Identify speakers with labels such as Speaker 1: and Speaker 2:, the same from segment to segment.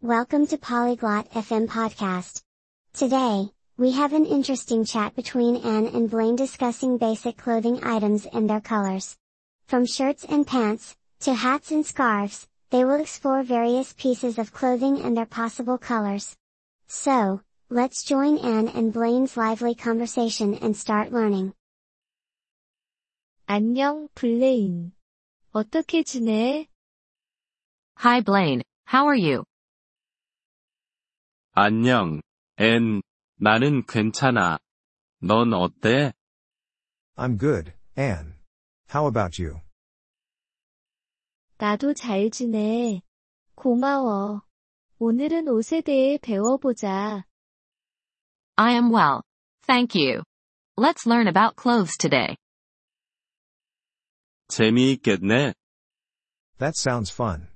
Speaker 1: Welcome to Polyglot FM podcast. Today, we have an interesting chat between Anne and Blaine discussing basic clothing items and their colors. From shirts and pants, to hats and scarves, they will explore various pieces of clothing and their possible colors. So, let's join Anne and Blaine's lively conversation and start learning.
Speaker 2: 안녕, 블레인. 어떻게 지내?
Speaker 3: Hi Blaine, how are you?
Speaker 4: 안녕, 앤. 나는 괜찮아. 넌 어때?
Speaker 5: I'm good, Anne. How about you?
Speaker 2: 나도 잘 지내. 고마워. 오늘은 옷에 대해 배워보자.
Speaker 3: I am well. Thank you. Let's learn about clothes today.
Speaker 4: 재미있겠네.
Speaker 5: That sounds fun.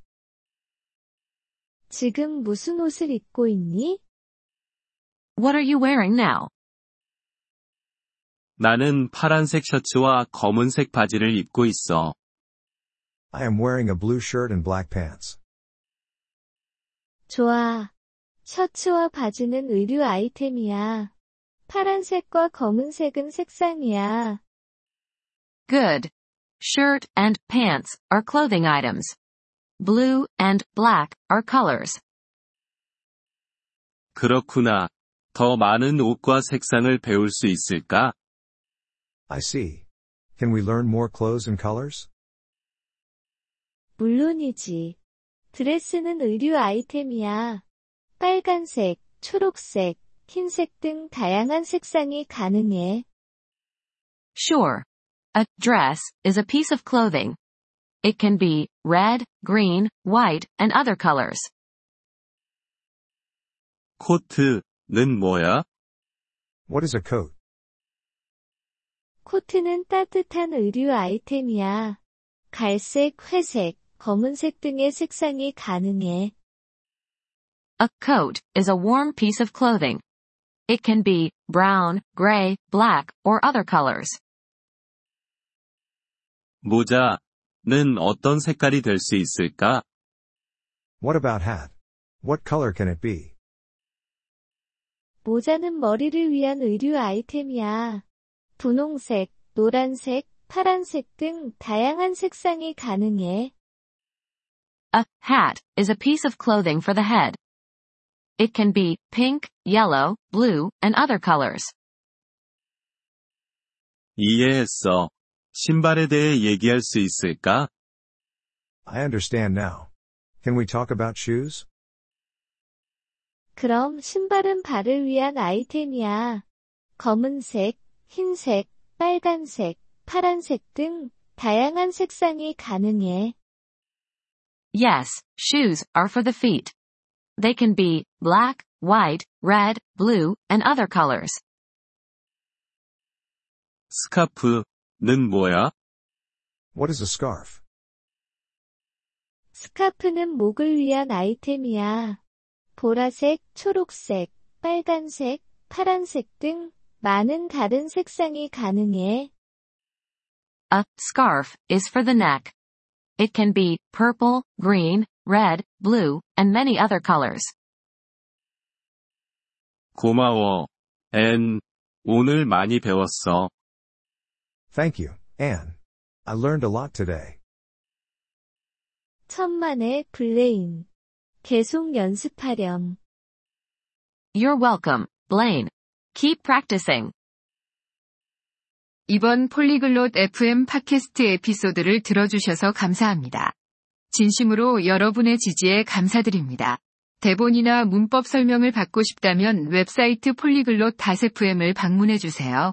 Speaker 2: 지금 무슨 옷을 입고 있니?
Speaker 3: What are you wearing now?
Speaker 4: 나는 파란색 셔츠와 검은색 바지를 입고 있어.
Speaker 5: I am wearing a blue shirt and black pants.
Speaker 2: 좋아. 셔츠와 바지는 의류 아이템이야. 파란색과 검은색은 색상이야.
Speaker 3: Good. Shirt and pants are clothing items. Blue and black are colors.
Speaker 4: 그렇구나. 더 많은 옷과 색상을 배울 수 있을까?
Speaker 5: I see. Can we learn more clothes and colors?
Speaker 2: 물론이지. 드레스는 의류 아이템이야. 빨간색, 초록색, 흰색 등 다양한 색상이 가능해.
Speaker 3: Sure. A dress is a piece of clothing. It can be red, green, white, and other colors.
Speaker 4: 코트는 뭐야?
Speaker 5: What is a coat?
Speaker 2: 코트는 따뜻한 의류 아이템이야. 갈색, 회색, 검은색 등의 색상이 가능해.
Speaker 3: A coat is a warm piece of clothing. It can be brown, gray, black, or other colors.
Speaker 4: 모자 는 어떤 색깔이 될 수 있을까?
Speaker 5: What about hat? What color can it be?
Speaker 2: 모자는 머리를 위한 의류 아이템이야. 분홍색, 노란색, 파란색 등 다양한 색상이 가능해.
Speaker 3: A hat is a piece of clothing for the head. It can be pink, yellow, blue, and other colors.
Speaker 4: 이해했어. 신발에 대해 얘기할 수 있을까?
Speaker 5: I understand now. Can we talk about shoes?
Speaker 2: 그럼 신발은 발을 위한 아이템이야. 검은색, 흰색, 빨간색, 파란색 등 다양한 색상이 가능해.
Speaker 3: Yes, shoes are for the feet. They can be black, white, red, blue, and other colors.
Speaker 4: 스카프 는 뭐야?
Speaker 5: What is a scarf?
Speaker 2: 스카프는 목을 위한 아이템이야. 보라색, 초록색, 빨간색, 파란색 등 많은 다른 색상이 가능해.
Speaker 3: A scarf is for the neck. It can be purple, green, red, blue, and many other colors.
Speaker 4: 고마워. 앤. 오늘 많이 배웠어.
Speaker 5: Thank you, Anne. I learned a lot today.
Speaker 2: 천만의 블레인. 계속 연습하렴.
Speaker 3: You're welcome, Blaine. Keep practicing.
Speaker 6: 이번 폴리글롯 FM 팟캐스트 에피소드를 들어주셔서 감사합니다. 진심으로 여러분의 지지에 감사드립니다. 대본이나 문법 설명을 받고 싶다면 웹사이트 폴리글롯 FM을 방문해주세요.